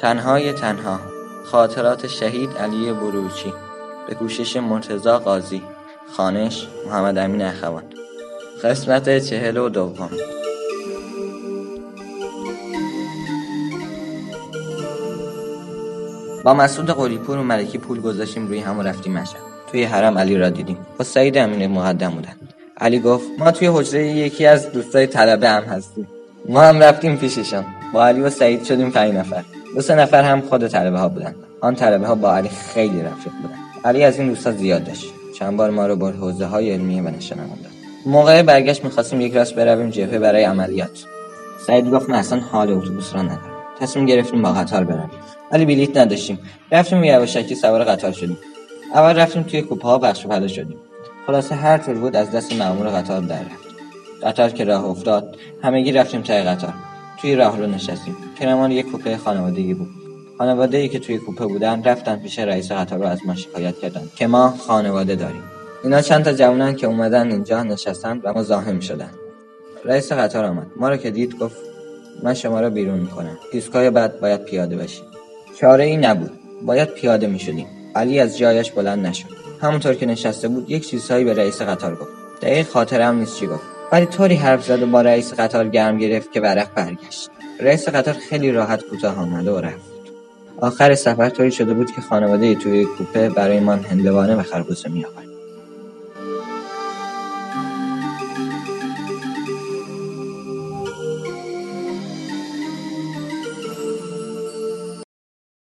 تنهای تنها خاطرات شهید علی بروچی به کوشش مرتزا قاضی خانش محمد امین اخوان. قسمت چهل و دوم. با مسعود قلیپور و ملکی پول گذاشتیم روی هم و رفتیم مشهد. توی حرم علی را دیدیم. با سعید امین مقدم بودن. علی گفت ما توی حجره یکی از دوستای طلبه هم هستیم. ما هم رفتیم پیششان. با علی و سعید شدیم پنج نفر. دو سه نفر هم خود طلبه ها بودن. آن طلبه ها با علی خیلی رفیق بودن. علی از این دوستا زیاد داشت. چند بار ما رو بر حوزه های علمیه و نشانمان داد موقع برگشت می‌خواستیم یک راست برویم جبهه برای عملیات. سعید گفت من اصلا حال اتوبوس را ندارم. تصمیم گرفتیم با قطار برویم. ولی بلیت نداشتیم. رفتیم یواشکی سوار قطار شدیم. اول رفتیم توی کوپه ها بخش پله شدیم. خلاصه هر طور بود از دست مأمور قطار در رفت. قطار که راه افتاد همگی رفتیم تای قطار. توی راه رو نشستیم. کنمان یک کوپه خانوادگی بود. خانواده ای که توی کوپه بودن رفتن پیش رئیس قطار از ما شکایت کردن که ما خانواده داریم. اینا چند تا جوونن که اومدن اینجا نشستن و مزاحم شدن رئیس قطار آمد. ما رو که دید گفت من شما رو بیرون می‌کنم. ایستگاه بعد باید پیاده بشید چاره ای نبود. باید پیاده می‌شدیم. علی از جایش بلند نشد. همونطور که نشسته بود یک چیزهایی به رئیس قطار گفت. دقیق خاطرم نیست چی گفت. ولی طوری حرف زد و با رئیس قطار گرم گرفت که ورق برگشت. رئیس قطار خیلی راحت کوتاه آمد و رفت. آخر سفر طوری شده بود که خانواده توی کوپه برای من هندوانه و خربوزه می